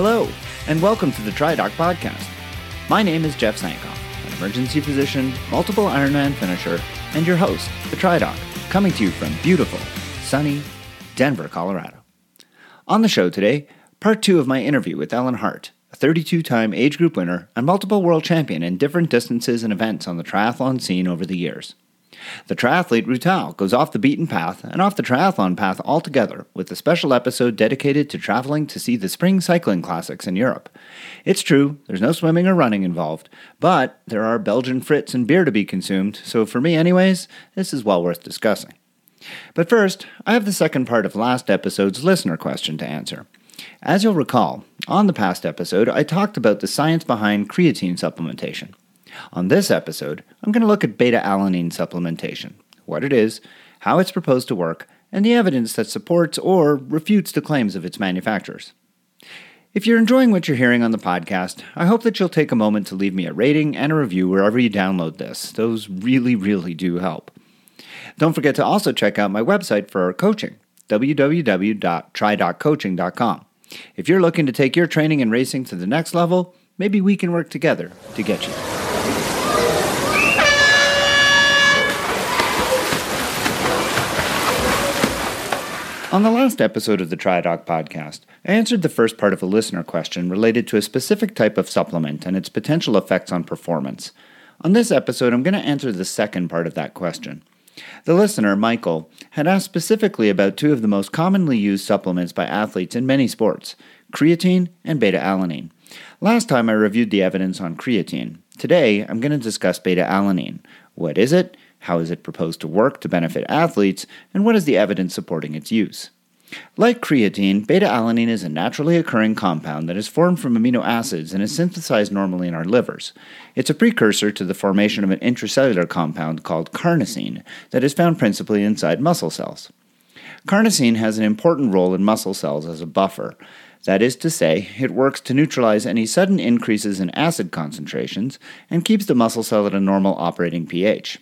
Hello, and welcome to the TriDoc Podcast. My name is Jeff Sankoff, an emergency physician, multiple Ironman finisher, and your host, the TriDoc, coming to you from beautiful, sunny Denver, Colorado. On the show today, part two of my interview with Ellen Hart, a 32 time age group winner and multiple world champion in different distances and events on the triathlon scene over the years. The triathlete Rutal goes off the beaten path and off the triathlon path altogether with a special episode dedicated to traveling to see the spring cycling classics in Europe. It's true, there's no swimming or running involved, but there are Belgian frits and beer to be consumed, so for me, anyways, this is well worth discussing. But first, I have the second part of last episode's listener question to answer. As you'll recall, on the past episode, I talked about the science behind creatine supplementation. On this episode, I'm going to look at beta alanine supplementation, what it is, how it's proposed to work, and the evidence that supports or refutes the claims of its manufacturers. If you're enjoying what you're hearing on the podcast, I hope that you'll take a moment to leave me a rating and a review wherever you download this. Those really, really do help. Don't forget to also check out my website for our coaching, www.tridoccoaching.com. If you're looking to take your training and racing to the next level, maybe we can work together to get you. On the last episode of the TriDoc podcast, I answered the first part of a listener question related to a specific type of supplement and its potential effects on performance. On this episode, I'm going to answer the second part of that question. The listener, Michael, had asked specifically about two of the most commonly used supplements by athletes in many sports creatine and beta alanine. Last time I reviewed the evidence on creatine. Today, I'm going to discuss beta alanine. What is it? How is it proposed to work to benefit athletes? And what is the evidence supporting its use? Like creatine, beta alanine is a naturally occurring compound that is formed from amino acids and is synthesized normally in our livers. It's a precursor to the formation of an intracellular compound called carnosine that is found principally inside muscle cells. Carnosine has an important role in muscle cells as a buffer. That is to say, it works to neutralize any sudden increases in acid concentrations and keeps the muscle cell at a normal operating pH.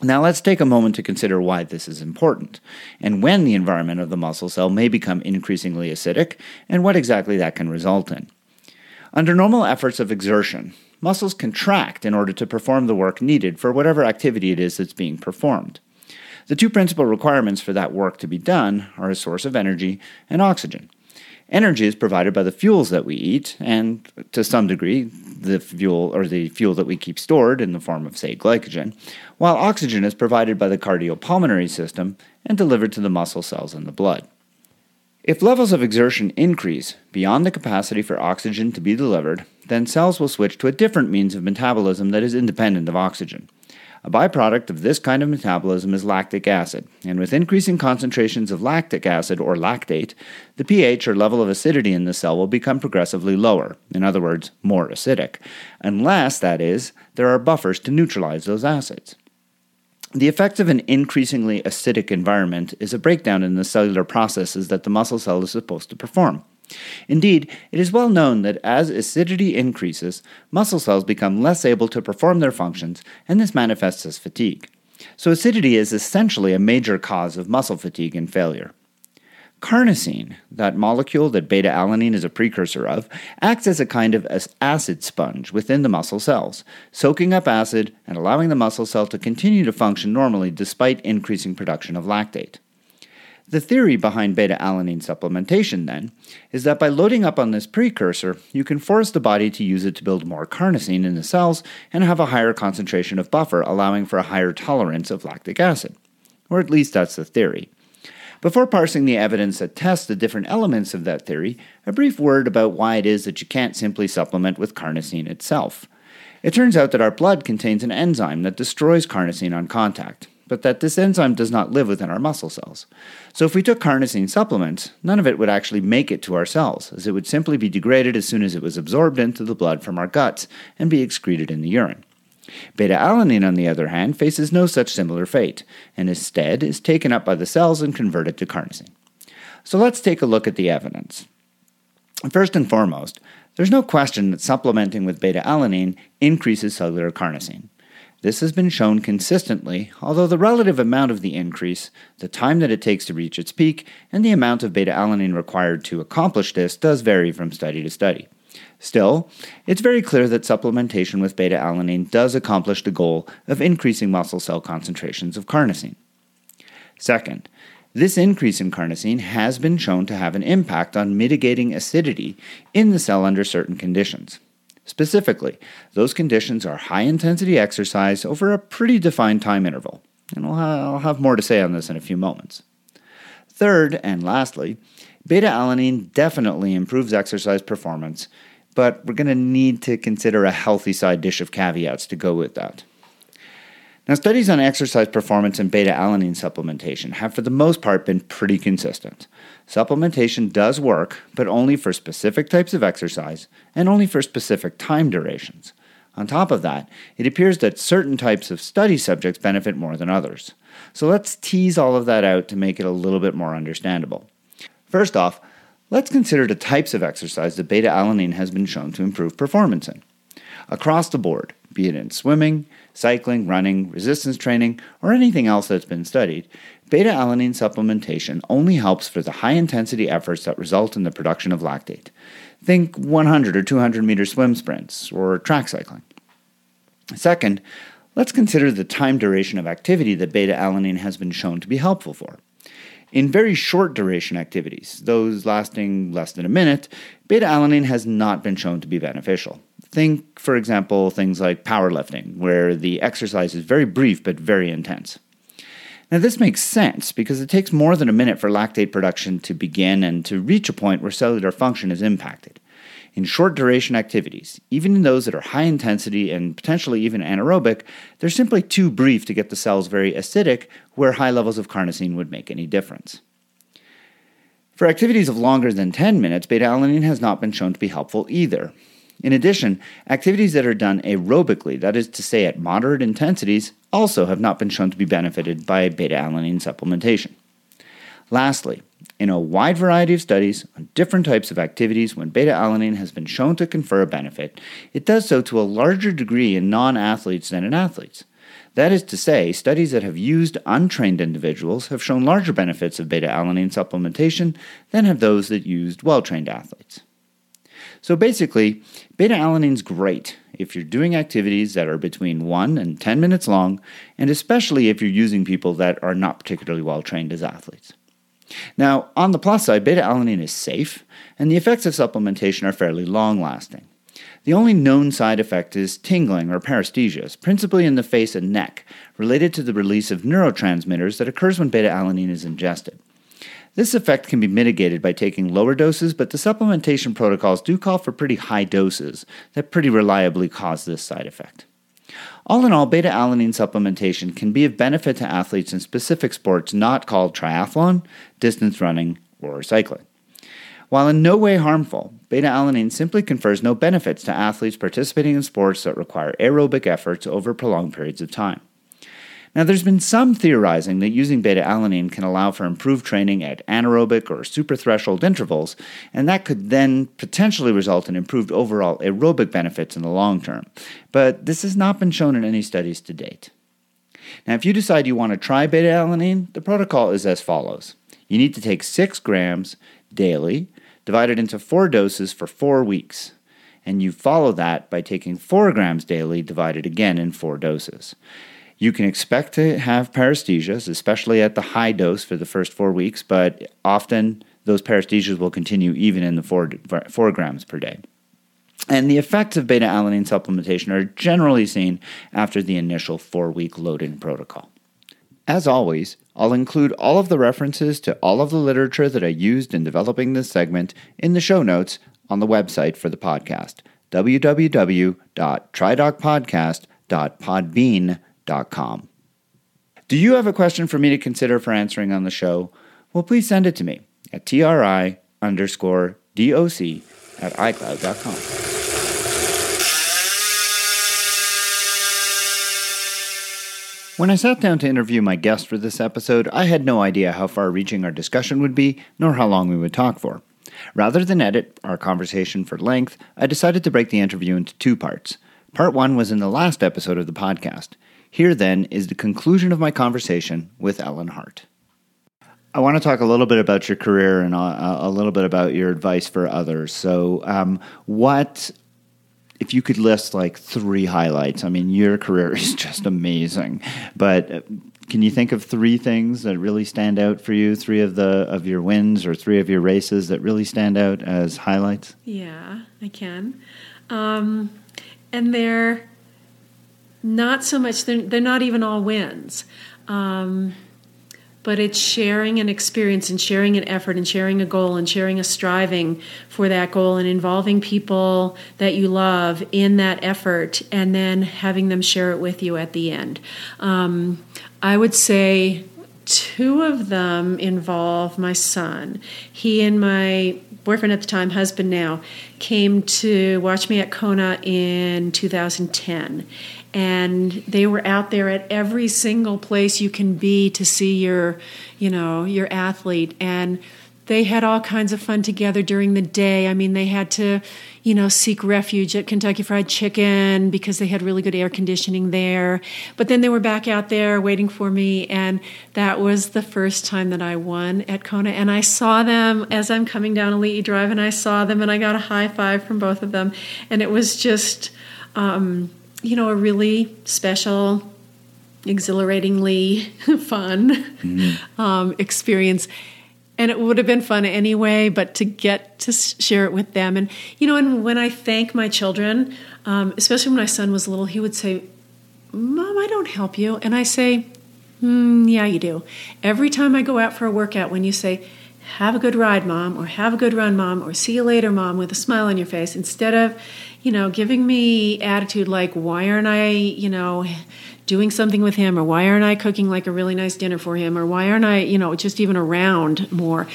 Now, let's take a moment to consider why this is important, and when the environment of the muscle cell may become increasingly acidic, and what exactly that can result in. Under normal efforts of exertion, muscles contract in order to perform the work needed for whatever activity it is that's being performed. The two principal requirements for that work to be done are a source of energy and oxygen. Energy is provided by the fuels that we eat, and to some degree, the fuel or the fuel that we keep stored in the form of, say, glycogen, while oxygen is provided by the cardiopulmonary system and delivered to the muscle cells in the blood. If levels of exertion increase beyond the capacity for oxygen to be delivered, then cells will switch to a different means of metabolism that is independent of oxygen. A byproduct of this kind of metabolism is lactic acid, and with increasing concentrations of lactic acid or lactate, the pH or level of acidity in the cell will become progressively lower, in other words, more acidic, unless, that is, there are buffers to neutralize those acids. The effect of an increasingly acidic environment is a breakdown in the cellular processes that the muscle cell is supposed to perform. Indeed, it is well known that as acidity increases, muscle cells become less able to perform their functions, and this manifests as fatigue. So, acidity is essentially a major cause of muscle fatigue and failure. Carnosine, that molecule that beta alanine is a precursor of, acts as a kind of acid sponge within the muscle cells, soaking up acid and allowing the muscle cell to continue to function normally despite increasing production of lactate. The theory behind beta alanine supplementation, then, is that by loading up on this precursor, you can force the body to use it to build more carnosine in the cells and have a higher concentration of buffer, allowing for a higher tolerance of lactic acid. Or at least that's the theory. Before parsing the evidence that tests the different elements of that theory, a brief word about why it is that you can't simply supplement with carnosine itself. It turns out that our blood contains an enzyme that destroys carnosine on contact but that this enzyme does not live within our muscle cells. So if we took carnosine supplements, none of it would actually make it to our cells, as it would simply be degraded as soon as it was absorbed into the blood from our guts and be excreted in the urine. Beta alanine, on the other hand, faces no such similar fate, and instead is taken up by the cells and converted to carnosine. So let's take a look at the evidence. First and foremost, there's no question that supplementing with beta alanine increases cellular carnosine. This has been shown consistently, although the relative amount of the increase, the time that it takes to reach its peak, and the amount of beta alanine required to accomplish this does vary from study to study. Still, it's very clear that supplementation with beta alanine does accomplish the goal of increasing muscle cell concentrations of carnosine. Second, this increase in carnosine has been shown to have an impact on mitigating acidity in the cell under certain conditions. Specifically, those conditions are high intensity exercise over a pretty defined time interval. And I'll have more to say on this in a few moments. Third, and lastly, beta alanine definitely improves exercise performance, but we're going to need to consider a healthy side dish of caveats to go with that. Now, studies on exercise performance and beta alanine supplementation have, for the most part, been pretty consistent. Supplementation does work, but only for specific types of exercise and only for specific time durations. On top of that, it appears that certain types of study subjects benefit more than others. So let's tease all of that out to make it a little bit more understandable. First off, let's consider the types of exercise that beta alanine has been shown to improve performance in. Across the board, be it in swimming, cycling, running, resistance training, or anything else that's been studied, beta alanine supplementation only helps for the high intensity efforts that result in the production of lactate. Think 100 or 200 meter swim sprints or track cycling. Second, let's consider the time duration of activity that beta alanine has been shown to be helpful for. In very short duration activities, those lasting less than a minute, beta alanine has not been shown to be beneficial. Think, for example, things like powerlifting, where the exercise is very brief but very intense. Now, this makes sense because it takes more than a minute for lactate production to begin and to reach a point where cellular function is impacted. In short duration activities, even in those that are high intensity and potentially even anaerobic, they're simply too brief to get the cells very acidic where high levels of carnosine would make any difference. For activities of longer than 10 minutes, beta alanine has not been shown to be helpful either. In addition, activities that are done aerobically, that is to say at moderate intensities, also have not been shown to be benefited by beta alanine supplementation. Lastly, in a wide variety of studies on different types of activities, when beta alanine has been shown to confer a benefit, it does so to a larger degree in non athletes than in athletes. That is to say, studies that have used untrained individuals have shown larger benefits of beta alanine supplementation than have those that used well trained athletes. So basically, beta alanine's great if you're doing activities that are between 1 and 10 minutes long, and especially if you're using people that are not particularly well trained as athletes. Now, on the plus side, beta alanine is safe, and the effects of supplementation are fairly long lasting. The only known side effect is tingling or paresthesias, principally in the face and neck, related to the release of neurotransmitters that occurs when beta alanine is ingested. This effect can be mitigated by taking lower doses, but the supplementation protocols do call for pretty high doses that pretty reliably cause this side effect. All in all, beta alanine supplementation can be of benefit to athletes in specific sports not called triathlon, distance running, or cycling. While in no way harmful, beta alanine simply confers no benefits to athletes participating in sports that require aerobic efforts over prolonged periods of time. Now, there's been some theorizing that using beta alanine can allow for improved training at anaerobic or suprathreshold intervals, and that could then potentially result in improved overall aerobic benefits in the long term. But this has not been shown in any studies to date. Now, if you decide you want to try beta alanine, the protocol is as follows you need to take 6 grams daily, divided into four doses for four weeks. And you follow that by taking 4 grams daily, divided again in four doses. You can expect to have paresthesias, especially at the high dose for the first four weeks, but often those paresthesias will continue even in the four, four grams per day. And the effects of beta alanine supplementation are generally seen after the initial four week loading protocol. As always, I'll include all of the references to all of the literature that I used in developing this segment in the show notes on the website for the podcast www.tridocpodcast.podbean.com do you have a question for me to consider for answering on the show? Well, please send it to me at tri underscore doc at icloud.com. When I sat down to interview my guest for this episode, I had no idea how far reaching our discussion would be, nor how long we would talk for. Rather than edit our conversation for length, I decided to break the interview into two parts. Part one was in the last episode of the podcast. Here then is the conclusion of my conversation with Ellen Hart. I want to talk a little bit about your career and a, a little bit about your advice for others. So, um, what if you could list like three highlights? I mean, your career is just amazing, but uh, can you think of three things that really stand out for you? Three of the of your wins or three of your races that really stand out as highlights? Yeah, I can. Um, and they're not so much. They're, they're not even all wins. Um, but it's sharing an experience and sharing an effort and sharing a goal and sharing a striving for that goal and involving people that you love in that effort and then having them share it with you at the end. Um, I would say two of them involve my son. He and my boyfriend at the time, husband now, came to watch me at Kona in 2010 and they were out there at every single place you can be to see your you know your athlete. And they had all kinds of fun together during the day. I mean they had to you know seek refuge at kentucky fried chicken because they had really good air conditioning there. But then they were back out there waiting for me and that was the first time that i won at kona. And i saw them as i'm coming down ali'i drive and i saw them and i got a high five from both of them. And it was just um, you know, a really special, exhilaratingly fun mm-hmm. um, experience. And it would have been fun anyway, but to get to share it with them. And, you know, and when I thank my children, um, especially when my son was little, he would say, Mom, I don't help you. And I say, mm, Yeah, you do. Every time I go out for a workout, when you say, have a good ride, mom, or have a good run, mom, or see you later, mom, with a smile on your face, instead of you know, giving me attitude like, why aren't I, you know, doing something with him, or why aren't I cooking like a really nice dinner for him, or why aren't I, you know, just even around more.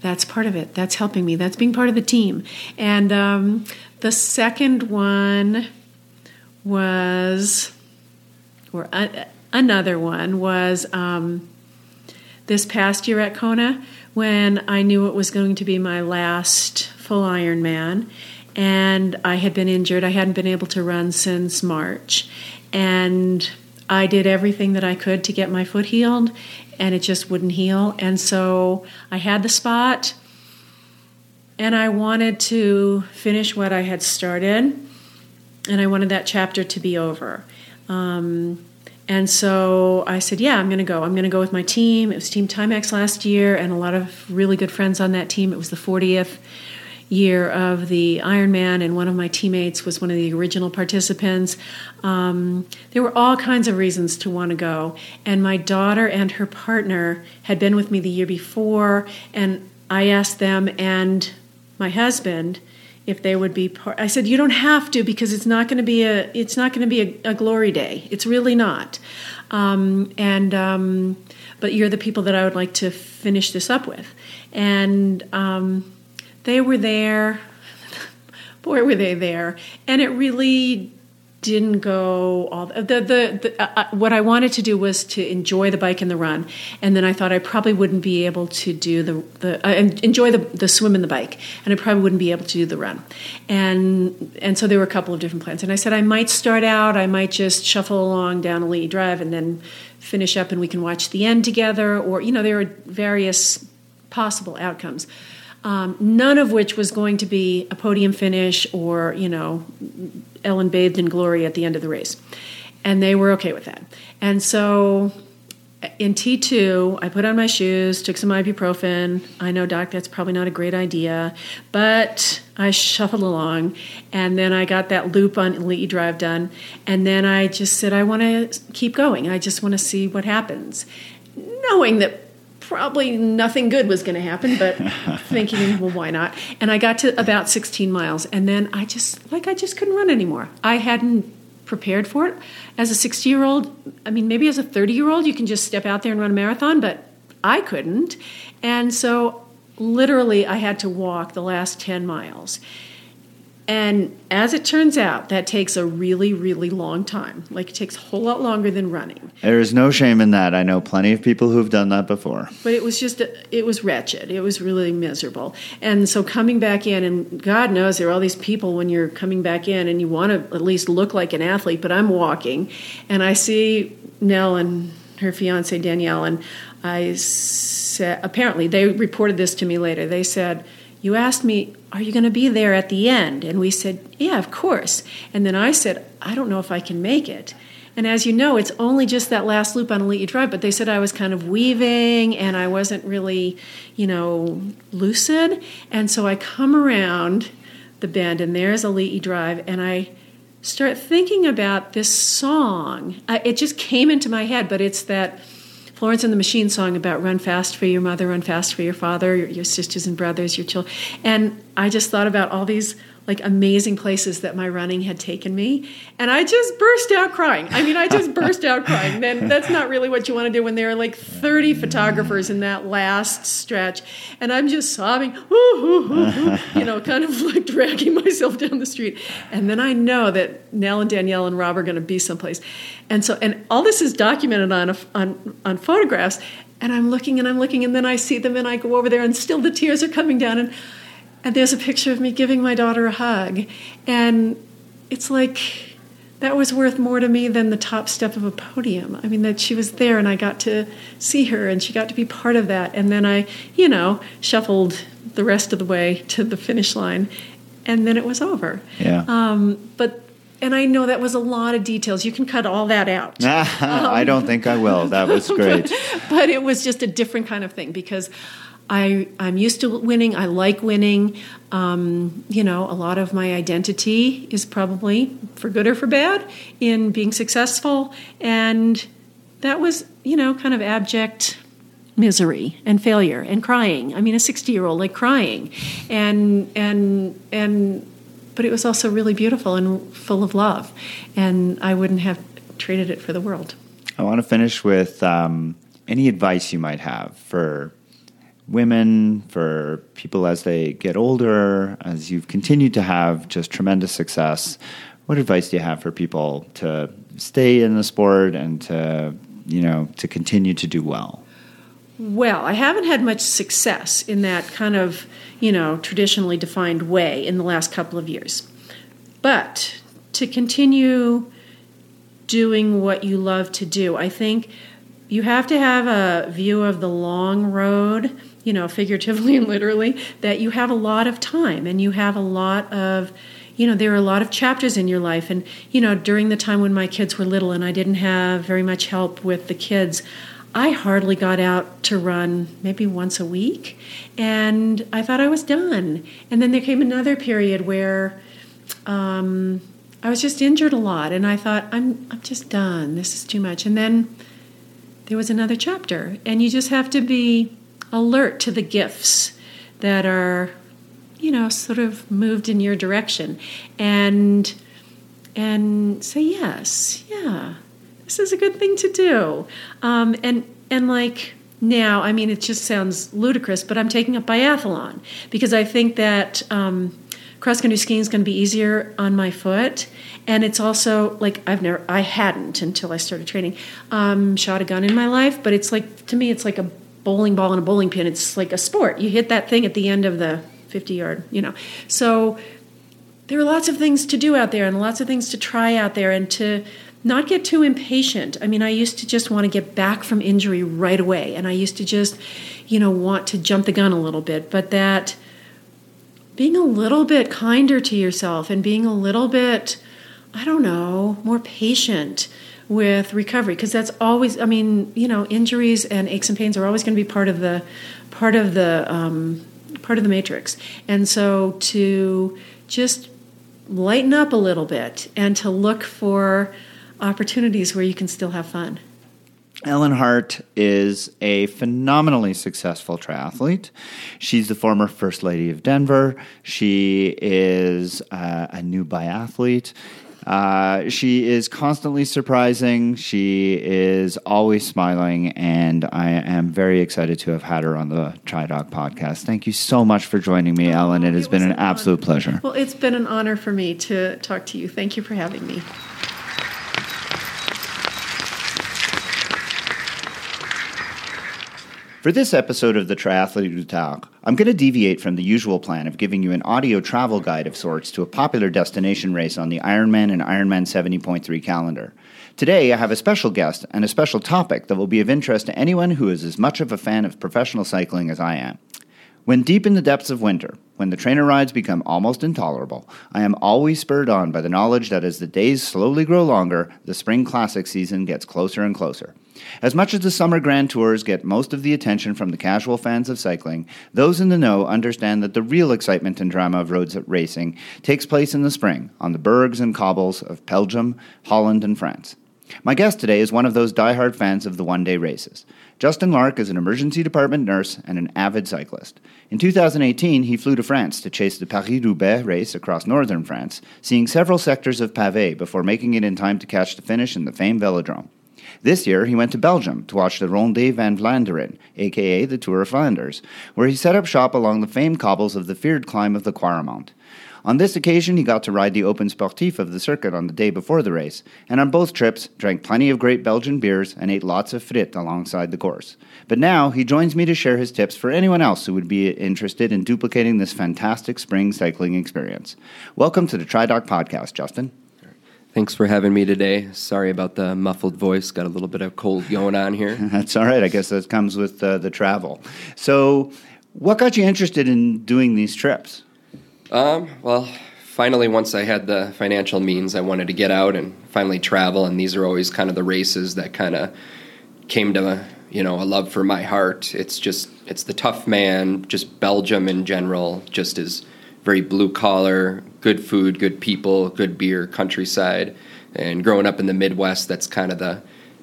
That's part of it. That's helping me. That's being part of the team. And um, the second one was, or a, another one was um, this past year at Kona when I knew it was going to be my last full Ironman and I had been injured. I hadn't been able to run since March. And I did everything that I could to get my foot healed, and it just wouldn't heal. And so I had the spot, and I wanted to finish what I had started, and I wanted that chapter to be over. Um, and so I said, Yeah, I'm going to go. I'm going to go with my team. It was Team Timex last year, and a lot of really good friends on that team. It was the 40th year of the Ironman, and one of my teammates was one of the original participants. Um, there were all kinds of reasons to want to go, and my daughter and her partner had been with me the year before, and I asked them and my husband if they would be part i said you don't have to because it's not going to be a it's not going to be a, a, glory day. It's really not. Um, and um, but you're the people that i would like to finish this up with. And um, they were there. Boy, were they there. And it really didn't go all the the, the, uh, uh, what I wanted to do was to enjoy the bike and the run, and then I thought I probably wouldn't be able to do the the uh, enjoy the the swim and the bike, and I probably wouldn't be able to do the run, and and so there were a couple of different plans, and I said I might start out, I might just shuffle along down Ali'i Drive, and then finish up, and we can watch the end together, or you know there are various possible outcomes um, none of which was going to be a podium finish or, you know, Ellen bathed in glory at the end of the race. And they were okay with that. And so in T2, I put on my shoes, took some ibuprofen. I know, Doc, that's probably not a great idea, but I shuffled along. And then I got that loop on Lee Drive done. And then I just said, I want to keep going. I just want to see what happens. Knowing that probably nothing good was going to happen, but thinking, well, why not? And I got to about 16 miles, and then I just, like, I just couldn't run anymore. I hadn't prepared for it. As a 60 year old, I mean, maybe as a 30 year old, you can just step out there and run a marathon, but I couldn't. And so, literally, I had to walk the last 10 miles. And as it turns out, that takes a really, really long time. Like it takes a whole lot longer than running. There is no shame in that. I know plenty of people who've done that before. But it was just, it was wretched. It was really miserable. And so coming back in, and God knows there are all these people when you're coming back in and you want to at least look like an athlete, but I'm walking and I see Nell and her fiance Danielle, and I said, apparently they reported this to me later. They said, you asked me, Are you going to be there at the end? And we said, Yeah, of course. And then I said, I don't know if I can make it. And as you know, it's only just that last loop on Ali'i Drive, but they said I was kind of weaving and I wasn't really, you know, lucid. And so I come around the bend and there's Ali'i Drive and I start thinking about this song. it just came into my head, but it's that Florence and the Machine song about run fast for your mother, run fast for your father, your, your sisters and brothers, your children. And I just thought about all these like amazing places that my running had taken me. And i just burst out crying. I mean i just burst out crying. Then that's not really what you want to do when there are like 30 photographers in that last stretch. And i'm just sobbing you know kind of like dragging myself down the street. And then i know that nell and danielle and rob are going to be someplace. And so and all this is documented on on on photographs. And i'm looking and i'm looking and then i see them and i go over there and still the tears are coming down. And and there's a picture of me giving my daughter a hug. And it's like that was worth more to me than the top step of a podium. I mean, that she was there and I got to see her and she got to be part of that. And then I, you know, shuffled the rest of the way to the finish line and then it was over. Yeah. Um, but and I know that was a lot of details. You can cut all that out. um, I don't think I will. That was great. but, but, it was just a different kind of thing because I, I'm used to winning. I like winning. Um, you know, a lot of my identity is probably, for good or for bad, in being successful. And that was, you know, kind of abject misery and failure and crying. I mean, a 60 year old like crying. And, and, and, but it was also really beautiful and full of love. And I wouldn't have traded it for the world. I want to finish with um, any advice you might have for women, for people as they get older, as you've continued to have just tremendous success, what advice do you have for people to stay in the sport and to, you know, to continue to do well? Well, I haven't had much success in that kind of, you know, traditionally defined way in the last couple of years. But to continue doing what you love to do, I think you have to have a view of the long road you know, figuratively and literally, that you have a lot of time and you have a lot of, you know, there are a lot of chapters in your life. And, you know, during the time when my kids were little and I didn't have very much help with the kids, I hardly got out to run maybe once a week. And I thought I was done. And then there came another period where, um, I was just injured a lot, and I thought, I'm, I'm just done. This is too much. And then there was another chapter, and you just have to be alert to the gifts that are you know sort of moved in your direction. And and say yes yeah this is a good thing to do. Um, and and like now i mean it just sounds ludicrous but i'm taking up biathlon because i think that um, cross country skiing is going to be easier on my foot. And it's also like i've never i hadn't until i started training um, shot a gun in my life but it's like to me it's like a bowling ball and a bowling pin. It's like a sport. You hit that thing at the end of the 50 yard, you know. So there are lots of things to do out there and lots of things to try out there and to not get too impatient. I mean, I used to just want to get back from injury right away and I used to just, you know, want to jump the gun a little bit, but that being a little bit kinder to yourself and being a little bit I don't know, more patient with recovery because that's always i mean you know injuries and aches and pains are always going to be part of the part of the um, part of the matrix and so to just lighten up a little bit and to look for opportunities where you can still have fun Ellen Hart is a phenomenally successful triathlete. She's the former First Lady of Denver. She is uh, a new biathlete Uh, she is constantly surprising. She is always smiling, and I am very excited to have had her on the TriDoc podcast. Thank you so much for joining me, Ellen. It has It been an an absolute pleasure. Well, it's been an honor for me to talk to you. Thank you for having me. For this episode of the Triathlete du Tard, I'm going to deviate from the usual plan of giving you an audio travel guide of sorts to a popular destination race on the Ironman and Ironman 70.3 calendar. Today, I have a special guest and a special topic that will be of interest to anyone who is as much of a fan of professional cycling as I am. When deep in the depths of winter, when the trainer rides become almost intolerable, I am always spurred on by the knowledge that as the days slowly grow longer, the spring classic season gets closer and closer. As much as the summer grand tours get most of the attention from the casual fans of cycling, those in the know understand that the real excitement and drama of roads racing takes place in the spring on the bergs and cobbles of Belgium, Holland, and France. My guest today is one of those diehard fans of the one day races. Justin Lark is an emergency department nurse and an avid cyclist. In 2018, he flew to France to chase the Paris Roubaix race across northern France, seeing several sectors of pavé before making it in time to catch the finish in the famed velodrome. This year, he went to Belgium to watch the Ronde van Vlaanderen, aka the Tour of Flanders, where he set up shop along the famed cobbles of the feared climb of the Quaremont. On this occasion, he got to ride the Open Sportif of the circuit on the day before the race, and on both trips, drank plenty of great Belgian beers and ate lots of frit alongside the course. But now, he joins me to share his tips for anyone else who would be interested in duplicating this fantastic spring cycling experience. Welcome to the TriDoc podcast, Justin. Thanks for having me today. Sorry about the muffled voice. Got a little bit of cold going on here. That's all right. I guess that comes with uh, the travel. So, what got you interested in doing these trips? Um, well, finally, once I had the financial means, I wanted to get out and finally travel. And these are always kind of the races that kind of came to you know a love for my heart. It's just it's the tough man. Just Belgium in general, just is very blue collar, good food, good people, good beer, countryside. And growing up in the Midwest, that's kind of the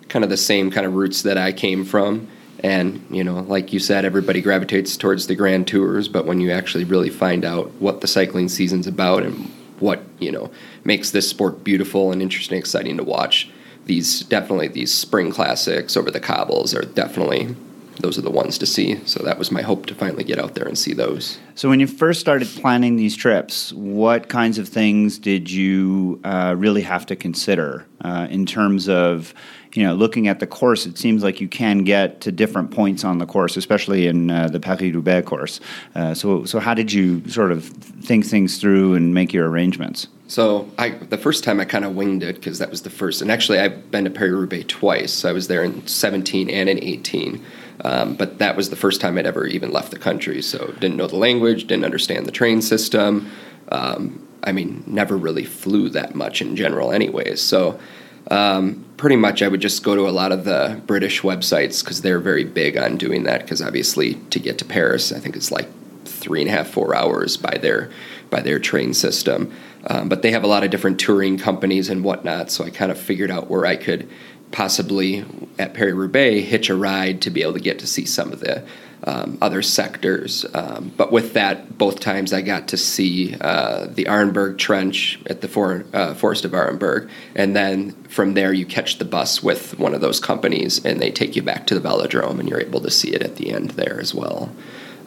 kind of the same kind of roots that I came from. And you know, like you said, everybody gravitates towards the grand tours, but when you actually really find out what the cycling season's about and what you know makes this sport beautiful and interesting, exciting to watch, these definitely these spring classics over the cobbles are definitely those are the ones to see. So that was my hope to finally get out there and see those. So, when you first started planning these trips, what kinds of things did you uh, really have to consider uh, in terms of, you know, looking at the course? It seems like you can get to different points on the course, especially in uh, the Paris Roubaix course. Uh, so, so how did you sort of think things through and make your arrangements? So I the first time I kind of winged it because that was the first. And actually, I've been to Paris Roubaix twice. So I was there in 17 and in 18. Um, but that was the first time I'd ever even left the country. So didn't know the language, didn't understand the train system. Um, I mean, never really flew that much in general, anyways. So um, pretty much I would just go to a lot of the British websites because they're very big on doing that. Because obviously, to get to Paris, I think it's like three and a half, four hours by their by their train system. Um, but they have a lot of different touring companies and whatnot. So I kind of figured out where I could possibly at Paris Roubaix hitch a ride to be able to get to see some of the um, other sectors. Um, but with that, both times I got to see uh, the Arenberg Trench at the for, uh, Forest of Arenberg, and then from there you catch the bus with one of those companies, and they take you back to the velodrome, and you're able to see it at the end there as well.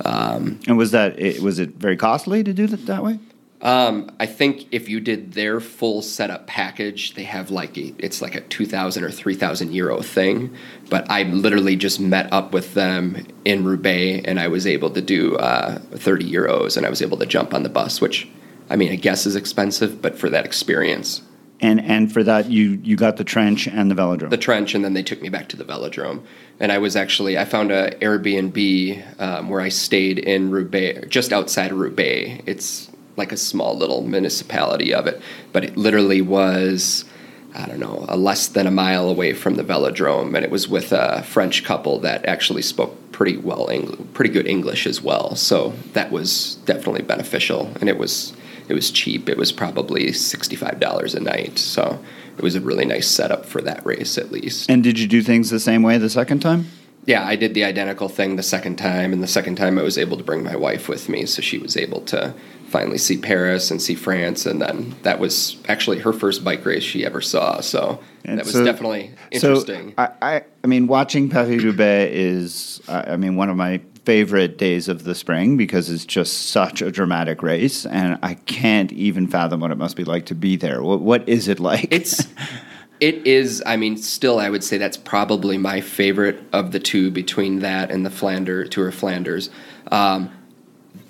Um, And was that it, was it very costly to do that that way? Um, I think if you did their full setup package, they have like a, it's like a two thousand or three thousand euro thing. But I literally just met up with them in Roubaix, and I was able to do uh, thirty euros, and I was able to jump on the bus, which I mean, I guess is expensive, but for that experience, And and for that you you got the trench and the velodrome. the trench, and then they took me back to the velodrome. And I was actually I found a Airbnb um, where I stayed in Roubaix, just outside of Roubaix. It's like a small little municipality of it, but it literally was. I don't know, a less than a mile away from the velodrome, and it was with a French couple that actually spoke pretty well, Eng- pretty good English as well. So that was definitely beneficial, and it was it was cheap. It was probably sixty five dollars a night, so it was a really nice setup for that race at least. and did you do things the same way the second time? Yeah, I did the identical thing the second time, and the second time I was able to bring my wife with me, so she was able to finally see Paris and see France, and then that was actually her first bike race she ever saw. So And that was definitely interesting. So I, I, I mean, watching Paris Roubaix is, I I mean, one of my favorite days of the spring because it's just such a dramatic race, and I can't even fathom what it must be like to be there. What, what is it like? it's it is i mean still i would say that's probably my favorite of the two between that and the flanders tour of flanders. Um,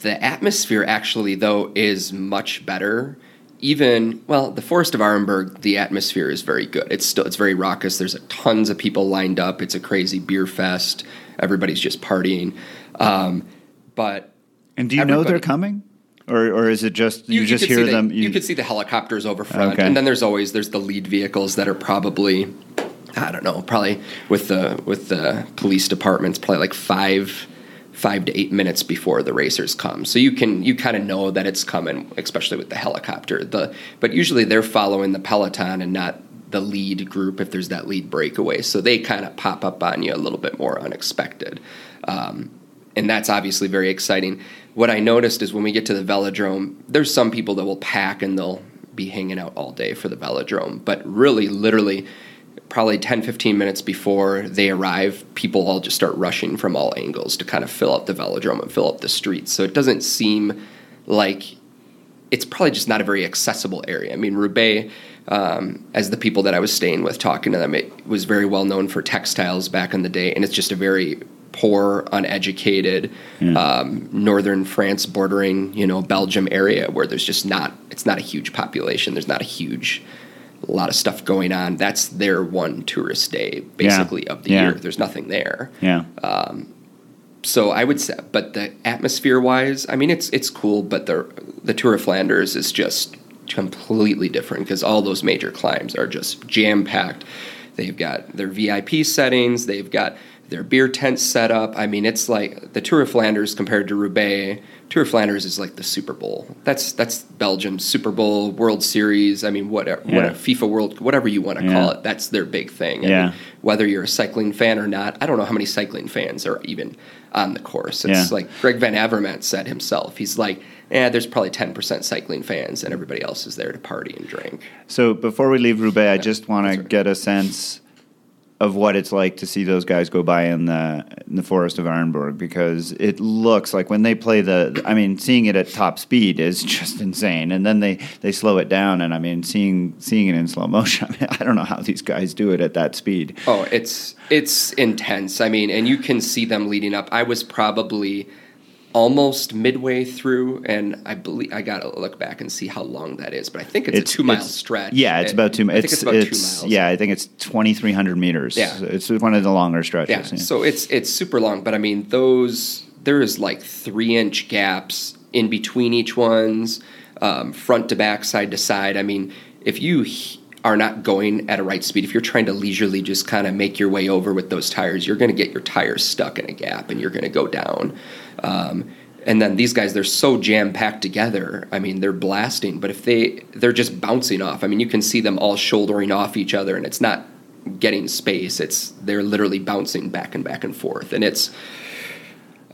the atmosphere actually though is much better. Even well the forest of arenberg the atmosphere is very good. It's still it's very raucous. There's tons of people lined up. It's a crazy beer fest. Everybody's just partying. Um, but and do you know they're coming, or or is it just you, just hear the- them? You, could see the helicopters over front, Okay. and then there's always there's the lead vehicles that are probably, I don't know, probably with the with the police departments, probably like five five to eight minutes before the racers come. So you can you kind of know that it's coming, especially with the helicopter. The but usually they're following the peloton and not the lead group if there's that lead breakaway. So they kind of pop up on you a little bit more unexpected. Um, and that's obviously very exciting. What I noticed is when we get to the velodrome, there's some people that will pack and they'll be hanging out all day for the velodrome. But really, literally, probably 10, 15 minutes before they arrive, people all just start rushing from all angles to kind of fill up the velodrome and fill up the streets. So it doesn't seem like it's probably just not a very accessible area. I mean, Roubaix, um, as the people that I was staying with talking to them, it was very well known for textiles back in the day, and it's just a very poor, uneducated, um, northern France bordering, you know, Belgium area where there's just not, it's not a huge population. There's not a huge, a lot of stuff going on. That's their one tourist day, basically, of the Yeah. year. There's nothing there yeah. so I would say, but the atmosphere wise, I mean, it's it's cool, but the the Tour of Flanders is just completely different because all those major climbs are just jam packed. They've got their VIP settings, they've got their beer tents set up. I mean, it's like the Tour of Flanders compared to Roubaix. Tour of Flanders is like the Super Bowl. That's that's Belgium's Super Bowl, World Series. I mean, whatever, Yeah. whatever FIFA World, whatever you want to Yeah. call it. That's their big thing. I Yeah. mean, whether you're a cycling fan or not, I don't know how many cycling fans are even on the course. It's Yeah. like Greg Van Avermaet said himself. He's like, eh, there's probably 10% cycling fans, and everybody else is there to party and drink. So before we leave Roubaix, I just want to get a sense of what it's like to see those guys go by in the in the forest of Arenberg because it looks like when they play the I mean seeing it at top speed is just insane and then they they slow it down and I mean seeing seeing it in slow motion I, mean, I don't know how these guys do it at that speed Oh, it's it's intense. I mean, and you can see them leading up. I was probably almost midway through, and I believe I got to look back and see how long that is. But I think it's, a two mile stretch. yeah it's about two I think it's, it's about two miles. yeah I think it's 2300 meters Yeah. it's one of the longer stretches Yeah, so it's it's super long, but I mean those there is like three inch gaps in between each ones, um, front to back, side to side. I mean, if you are not going at a right speed, if you're trying to leisurely just kind of make your way over with those tires, you're going to get your tires stuck in a gap and you're going to go down. Um, and then these guys, they're so jam packed together. I mean, they're blasting, but if they they're just bouncing off. I mean, you can see them all shouldering off each other, and it's not getting space. It's they're literally bouncing back and back and forth, and it's.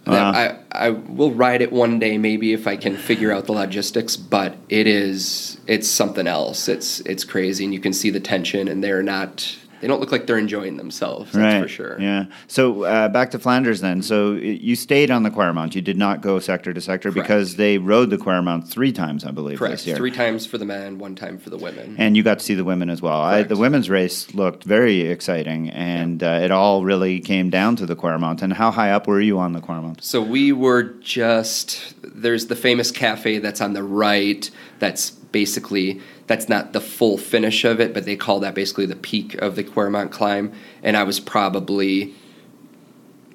Wow. Uh-huh. I, I will ride it one day maybe if I can figure out the logistics, but it is it's something else. It's it's crazy, and you can see the tension, and they're not they don't look like they're enjoying themselves. That's right for sure. yeah so uh, back to Flanders then so you stayed on the Quaremont you did not go sector to sector Correct. because they rode the Quaremont three times I believe Correct. this year Three times for the men, one time for the women. And you got to see the women as well. I, the women's race looked very exciting, and uh, it all really came down to the Quaremont. And how high up were you on the Quaremont? So we were just there's the famous cafe that's on the right. That's basically that's not the full finish of it, but they call that basically the peak of the Quaremont climb. And I was probably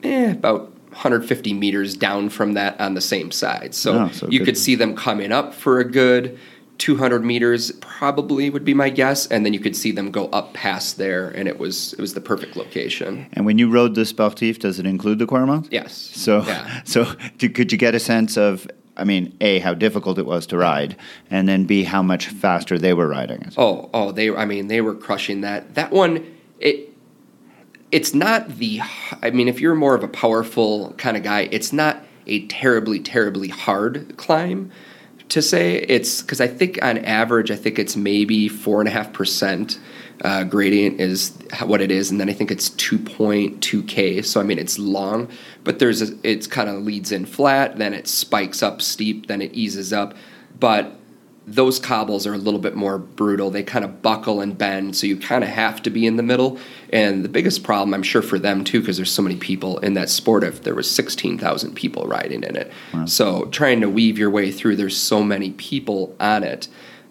eh, about 150 meters down from that on the same side. So, Oh, so you good. could see them coming up for a good 200 meters, probably would be my guess, and then you could see them go up past there, and it was it was the perfect location. And when you rode the Sportif, does it include the Quaremont? Yes. So, yeah. so could you get a sense of, I mean, a how difficult it was to ride, and then b how much faster they were riding? Oh, oh, they. I mean, they were crushing that. That one, it. It's not the. I mean, if you're more of a powerful kind of guy, it's not a terribly, terribly hard climb to say. It's because I think on average, I think it's maybe four and a half percent uh, gradient is what it is, and then I think it's 2.2k. So I mean, it's long, but there's a, it's kind of leads in flat, then it spikes up steep, then it eases up, but those cobbles are a little bit more brutal. They kind of buckle and bend, so you kind of have to be in the middle. And the biggest problem, I'm sure, for them too, because there's so many people in that sport. If there was 16,000 people riding in it, wow. so trying to weave your way through, there's so many people on it.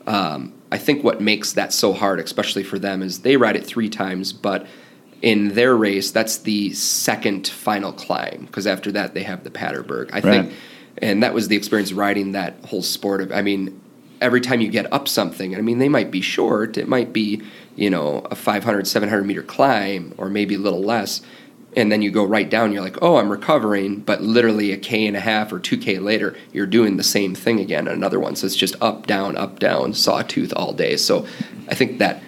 Um, I think what makes that so hard, especially for them, is they ride it three times, but in their race, that's the second final climb because after that they have the Paterberg. I right. think, and that was the experience riding that whole sport. Of, I mean, every time you get up something, I mean, they might be short, it might be you know a 500, 700 meter climb, or maybe a little less, and then you go right down you're like oh i'm recovering but literally a k and a half or 2k later you're doing the same thing again another one. So it's just up down up down sawtooth all day. So i think that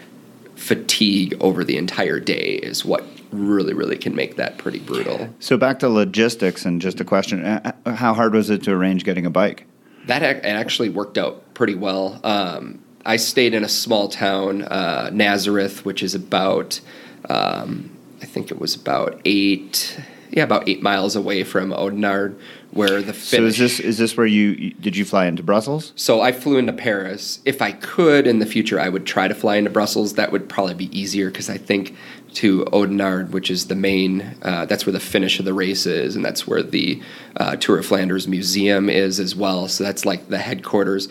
fatigue over the entire day is what really really can make that pretty brutal. So back to logistics and just a question uh, uh, how hard was it to arrange getting a bike? That actually worked out pretty well. Um, i stayed in a small town uh, nazareth which is about um, I think it was about eight, yeah, about eight miles away from Oudenaarde, where the finish. So is this is this where you did you fly into Brussels? So I flew into Paris. If I could in the future, I would try to fly into Brussels. That would probably be easier because I think to Oudenaarde, which is the main, uh, that's where the finish of the race is, and that's where the uh, Tour of Flanders Museum is as well. So that's like the headquarters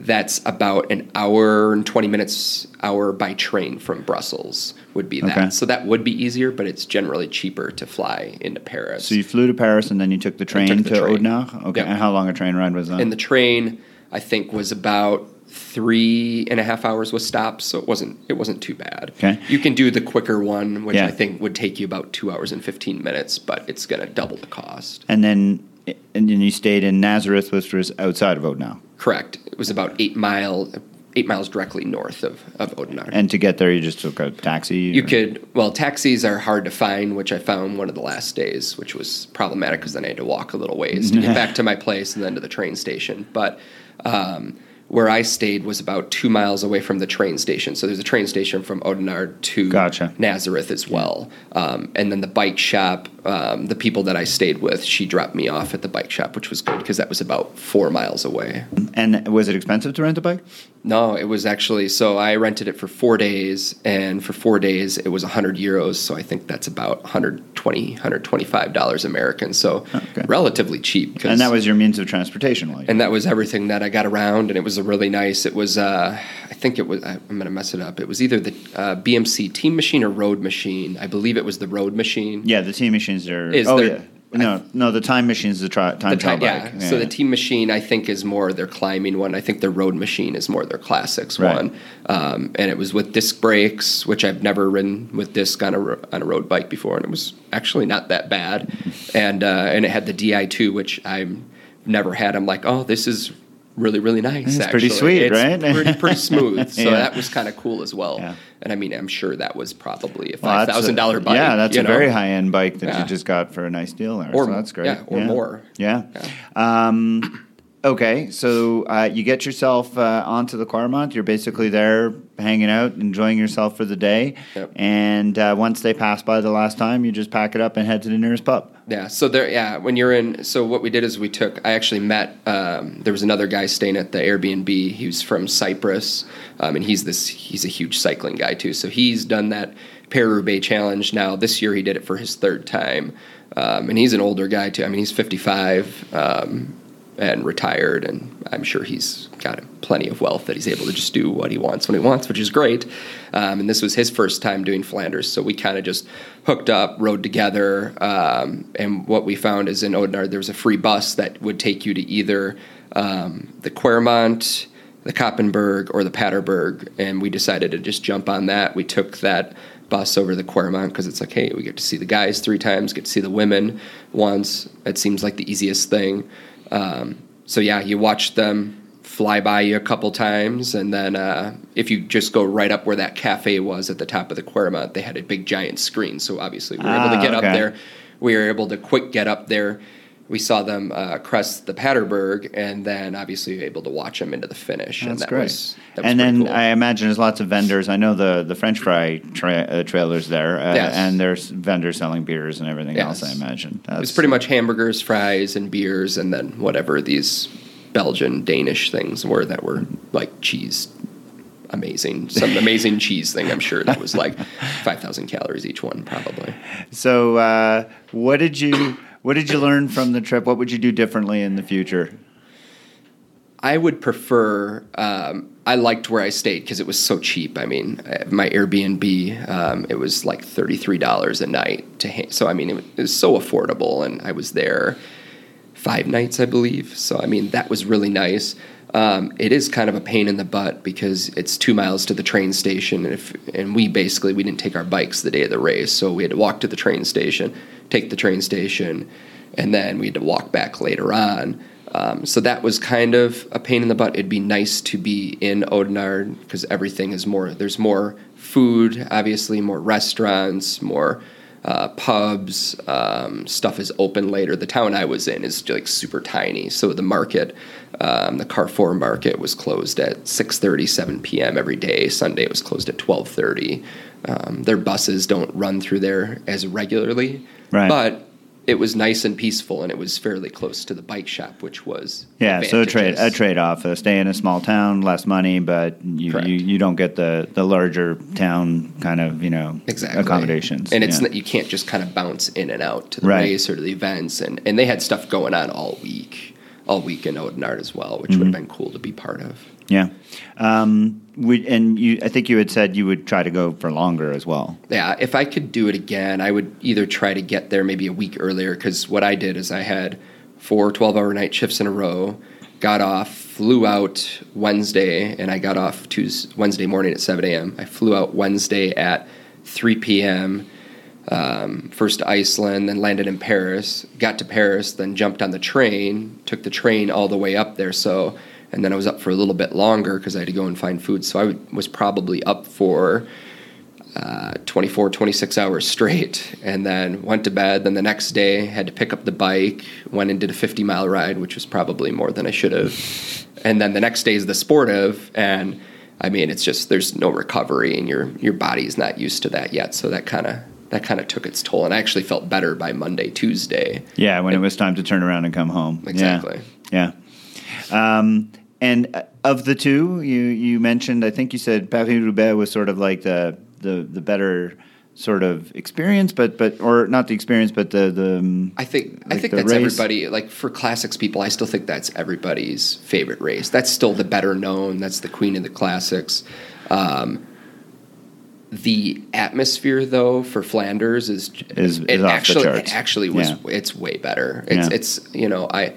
that's about an hour and 20 minutes hour by train from brussels would be that. Okay. so that would be easier but it's generally cheaper to fly into paris. So you flew to paris and then you took the train took the to oudenaarde okay yep. and how long a train ride was that? And the train i think was about three and a half hours with stops so it wasn't it wasn't too bad. Okay. You can do the quicker one which yeah. i think would take you about two hours and 15 minutes but it's going to double the cost. And then and then you stayed in nazareth which was outside of oudenaarde Correct. It was about eight mile eight miles directly north of, of Oudenaarde. And to get there, you just took a taxi? You or? could, well, taxis are hard to find, which I found one of the last days, which was problematic because then I had to walk a little ways to get back to my place and then to the train station. But um, where I stayed was about two miles away from the train station. So there's a train station from Oudenaarde to gotcha. Nazareth as well. Um, and then the bike shop, um, the people that I stayed with, she dropped me off at the bike shop, which was good because that was about four miles away. And was it expensive to rent a bike? No, it was actually so I rented it for four days, and for four days it was 100 euros. So I think that's about 120, 125 dollars American. So okay. relatively cheap. And that was your means of transportation, like. And that was everything that I got around, and it was a really nice. It was, uh, I think it was. I'm going to mess it up. It was either the uh, BMC Team Machine or Road Machine. I believe it was the Road Machine. Yeah, the Team Machines are. Is oh yeah. No, no, the time machine is the tri- time, the time yeah. yeah. So the team machine, I think, is more their climbing one. I think the road machine is more their classics right. one. Um, and it was with disc brakes, which I've never ridden with disc on a on a road bike before, and it was actually not that bad. and uh, and it had the Di2, which I've never had. I'm like, oh, this is really really nice. It's actually. pretty sweet, it's right? pretty pretty smooth. So yeah. that was kind of cool as well. Yeah. And I mean, I'm sure that was probably a five thousand dollar bike. Yeah, that's a know? very high end bike that yeah. you just got for a nice deal there. Or so that's great. Yeah, or more. Yeah. Um, Okay, so uh, you get yourself uh, onto the Kwaremont. You're basically there hanging out, enjoying yourself for the day. Yep. And uh, once they pass by the last time, you just pack it up and head to the nearest pub. Yeah. So there, yeah. When you're in, so what we did is we took. I actually met. Um, there was another guy staying at the Airbnb. He was from Cyprus, um, and he's this. He's a huge cycling guy too. So he's done that Paris Challenge now. This year he did it for his third time. Um, and he's an older guy too. I mean, he's 55. Um, and retired, and I'm sure he's got plenty of wealth that he's able to just do what he wants when he wants, which is great. Um, and this was his first time doing Flanders, so we kind of just hooked up, rode together, um, and what we found is in Oudenaarde there was a free bus that would take you to either um, the Kwaremont, the Koppenberg, or the Paterberg, and we decided to just jump on that. We took that bus over the Kwaremont because it's like, hey, we get to see the guys three times, get to see the women once. It seems like the easiest thing. Um, so yeah, you watch them fly by you a couple times, and then uh, if you just go right up where that cafe was at the top of the Kwaremont, they had a big giant screen. So obviously we were ah, able to ah, get okay. up there. We were able to quick get up there. We saw them uh, crest the Paterberg, and then obviously able to watch them into the finish. and That's that great. Was, that was and then cool. I imagine there's lots of vendors. I know the the French fry tra- uh, trailers there, uh, Yes. and there's vendors selling beers and everything else. I imagine it was pretty much hamburgers, fries, and beers, and then whatever these Belgian Danish things were that were like cheese. Amazing, some amazing cheese thing. I'm sure that was like five thousand calories each one, probably. So, uh, what did you what did you learn from the trip? What would you do differently in the future? I would prefer. Um, I liked where I stayed because it was so cheap. I mean, uh, my Airbnb um, it was like thirty three dollars a night to. Ha- so I mean, it was, so affordable, and I was there five nights, I believe. So I mean, that was really nice. Um, it is kind of a pain in the butt because it's two miles to the train station, and if and we basically we didn't take our bikes the day of the race, so we had to walk to the train station, take the train station, and then we had to walk back later on. Um, so that was kind of a pain in the butt. It'd be nice to be in Oudenaarde because everything is more. There's more food, obviously, more restaurants, more uh, pubs. Um, stuff is open later. The town I was in is like super tiny, so the market, um, the Carrefour market, was closed at 6:30, 7 p.m. every day. Sunday it was closed at 12:30. Um, their buses don't run through there as regularly, Right. but it was nice and peaceful, and it was fairly close to the bike shop, which was Yeah, so a trade a trade off. Uh, stay in a small town, less money, but you, you, you don't get the, the larger town kind of you know exactly accommodations. and it's yeah. you can't just kind of bounce in and out to the Right. race or to the events, and and they had stuff going on all week, all week in Oudenaarde as well, which would Mm-hmm. have been cool to be part of. yeah. Um, and you, I think you had said you would try to go for longer as well. Yeah, if I could do it again, I would either try to get there maybe a week earlier because what I did is I had four 12 hour night shifts in a row, got off, flew out Wednesday, and I got off Tuesday, Wednesday morning at 7 a.m. I flew out Wednesday at 3 p.m. Um, first to Iceland, then landed in Paris. Got to Paris, then jumped on the train. Took the train all the way up there. So, and then I was up for a little bit longer because I had to go and find food. So I w- was probably up for uh, 24, 26 hours straight, and then went to bed. Then the next day, had to pick up the bike, went and did a 50 mile ride, which was probably more than I should have. And then the next day is the sportive, and I mean, it's just there's no recovery, and your your body's not used to that yet. So that kind of that kind of took its toll, and I actually felt better by Monday, Tuesday. Yeah, when it was time to turn around and come home. Yeah. Exactly. Yeah. Um, and uh, of the two, you you mentioned, I think you said Paris Roubaix was sort of like the the the better sort of experience, but but or not the experience, but the the. um, I think I think that's race? everybody like for classics people. I still think that's everybody's favorite race. That's still the better known. That's the queen of the classics. Um, the atmosphere, though, for Flanders is Is- it is off the actually charts. it actually was Yeah. it's way better. It's Yeah. it's you know I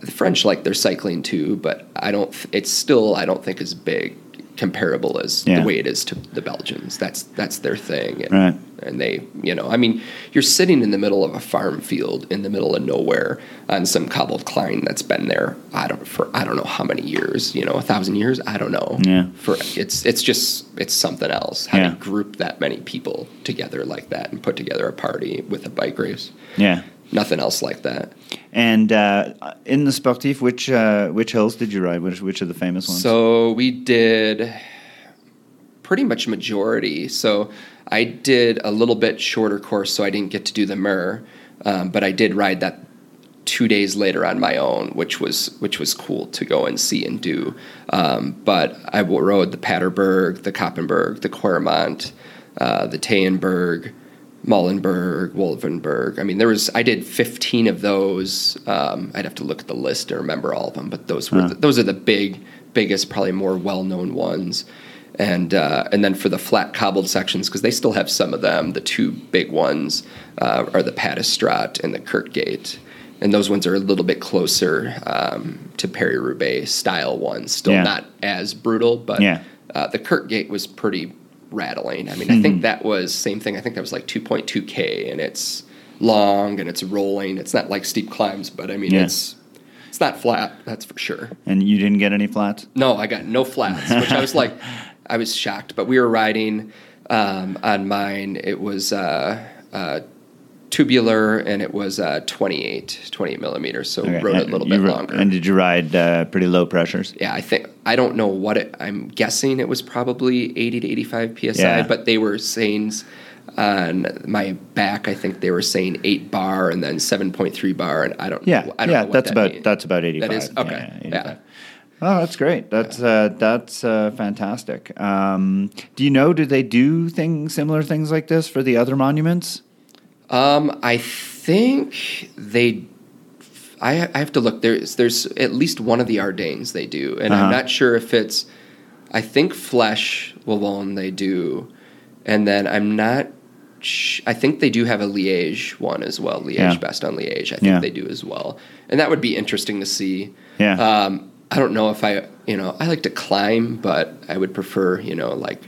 the French like their cycling too, but I don't. It's still I don't think as big comparable as Yeah. the way it is to the Belgians. That's that's their thing. And, Right. and they you know i mean you're sitting in the middle of a farm field in the middle of nowhere on some cobbled klein that's been there i don't for i don't know how many years you know a thousand years i don't know Yeah. for it's it's just it's something else how Yeah. to group that many people together like that and put together a party with a bike race Yeah. Nothing else like that And uh, in the sportif, which uh, which hills did you ride? Which which are the famous ones? So we did pretty much majority. So I did a little bit shorter course, so I didn't get to do the Mur, um, but I did ride that two days later on my own, which was which was cool to go and see and do. Um, but I rode the Paterberg, the Koppenberg, the Kwaremont, uh, the Taaienberg. Molenberg, Wolvenberg. I mean, there was. I did fifteen of those. Um, I'd have to look at the list to remember all of them, but those were Huh. the, those are the big, biggest, probably more well known ones. And uh, and then for the flat cobbled sections, because they still have some of them. The two big ones uh, are the Paddestraat and the Kerkgate, and those ones are a little bit closer um, to Paris Roubaix style ones. Still Yeah. not as brutal, but Yeah. uh, the Kerkgate was pretty rattling. I mean, I think that was same thing. I think that was like 2.2k, and it's long and it's rolling. It's not like steep climbs, but I mean, Yeah. it's it's not flat. That's for sure. and you didn't get any flats. No, I got no flats, which I was like, I was shocked. But we were riding um, on mine. It was uh, uh, tubular, and it was uh, 28, 28 millimeters. So Okay. rode it a little you bit longer. And did you ride uh, pretty low pressures? yeah, I think I don't know what it. I'm guessing it was probably 80 to 85 psi, Yeah. but they were saying on my back. I think they were saying eight bar and then 7.3 bar, and I don't. Yeah, know, I don't yeah, that's that about means. that's about eighty five. That is okay. Yeah. Oh, that's great. That's uh, that's uh, fantastic. Um, do you know? Do they do things similar things like this for the other monuments? Um, I think they. I, I have to look. There's there's at least one of the Ardennes they do, and Uh-huh. I'm not sure if it's. I think Flèche Wallonne they do, and then I'm not. Sh- I think they do have a Liège one as well. Liège Yeah. Bastogne Liège. I think Yeah. they do as well, and that would be interesting to see. Yeah. Um, I don't know if I, you know, I like to climb, but I would prefer, you know, like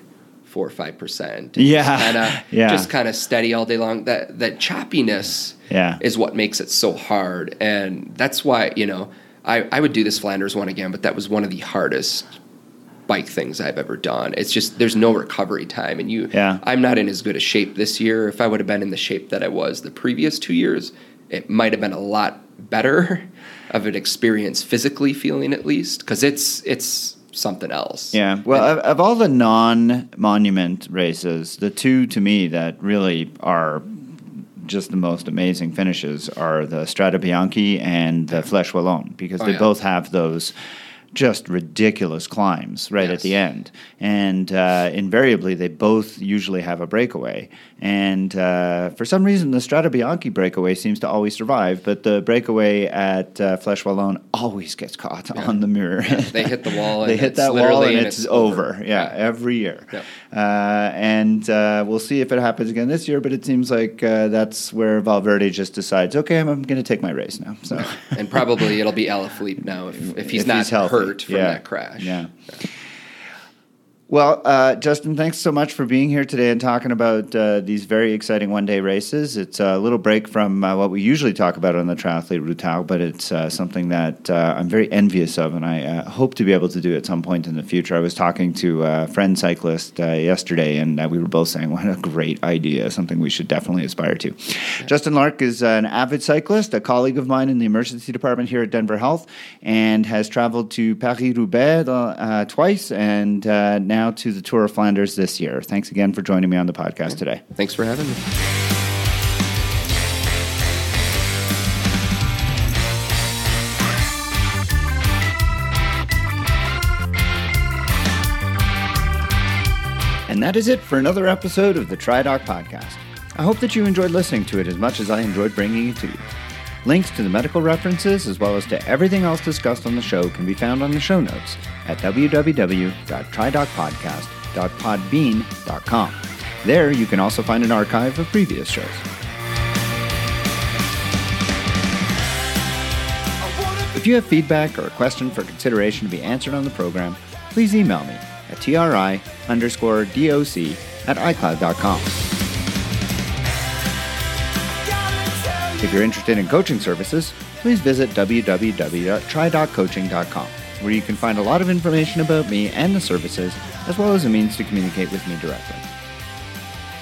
four or five percent. Yeah. kind of, Yeah. just kind of steady all day long. That that choppiness, Yeah. is what makes it so hard, and that's why you know I I would do this Flanders one again, but that was one of the hardest bike things I've ever done. It's just there's no recovery time, and you, Yeah. I'm not in as good a shape this year. If I would have been in the shape that I was the previous two years, it might have been a lot better of an experience physically feeling at least because it's it's something else. Yeah. Well, of, of all the non-monument races, the two to me that really are just the most amazing finishes are the Strada Bianchi and the Flèche Wallonne because Oh, they yeah. both have those just ridiculous climbs right at the end, and uh, invariably they both usually have a breakaway. And uh, for some reason, the Strada Bianchi breakaway seems to always survive, but the breakaway at uh, Wallonne always gets caught on the mirror. They hit the wall they hit that wall and and it's, it's over. over. Yeah, every year. Yep. Uh, and uh, we'll see if it happens again this year. But it seems like uh, that's where Valverde just decides, okay, I'm, I'm going to take my race now. So and probably it'll be Alaphilippe now if, if he's If not healthy. Hurt from Yeah. that crash. Yeah. Well, uh, Justin, thanks so much for being here today and talking about uh, these very exciting one day races. It's a little break from uh, what we usually talk about on the Triathlete Routard, but it's uh, something that uh, I'm very envious of and I uh, hope to be able to do at some point in the future. I was talking to a friend cyclist yesterday and we were both saying, what a great idea, something we should definitely aspire to. Justin Lark is an avid cyclist, a colleague of mine in the emergency department here at Denver Health, and has traveled to Paris Roubaix twice and uh, now to the Tour of Flanders this year. Thanks again for joining me on the podcast today. Thanks for having me. And that is it for another episode of the TriDoc podcast. I hope that you enjoyed listening to it as much as I enjoyed bringing it to you. Links to the medical references as well as to everything else discussed on the show can be found on the show notes at www.tridocpodcast.podbean.com. There you can also find an archive of previous shows. If you have feedback or a question for consideration to be answered on the program, please email me at tri underscore doc at icloud.com. If you're interested in coaching services, please visit www.tridoccoaching.com, where you can find a lot of information about me and the services, as well as a means to communicate with me directly.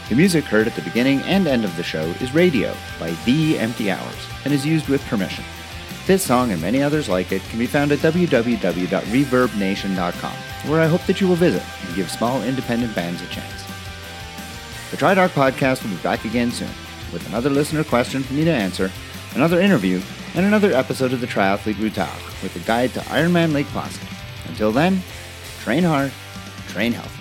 The music heard at the beginning and end of the show is Radio by The Empty Hours and is used with permission. This song and many others like it can be found at www.reverbnation.com, where I hope that you will visit and give small independent bands a chance. The TriDoc podcast will be back again soon with another listener question for me to answer, another interview, and another episode of the Triathlete Routard with a guide to Ironman Lake Placid. Until then, train hard, train healthy.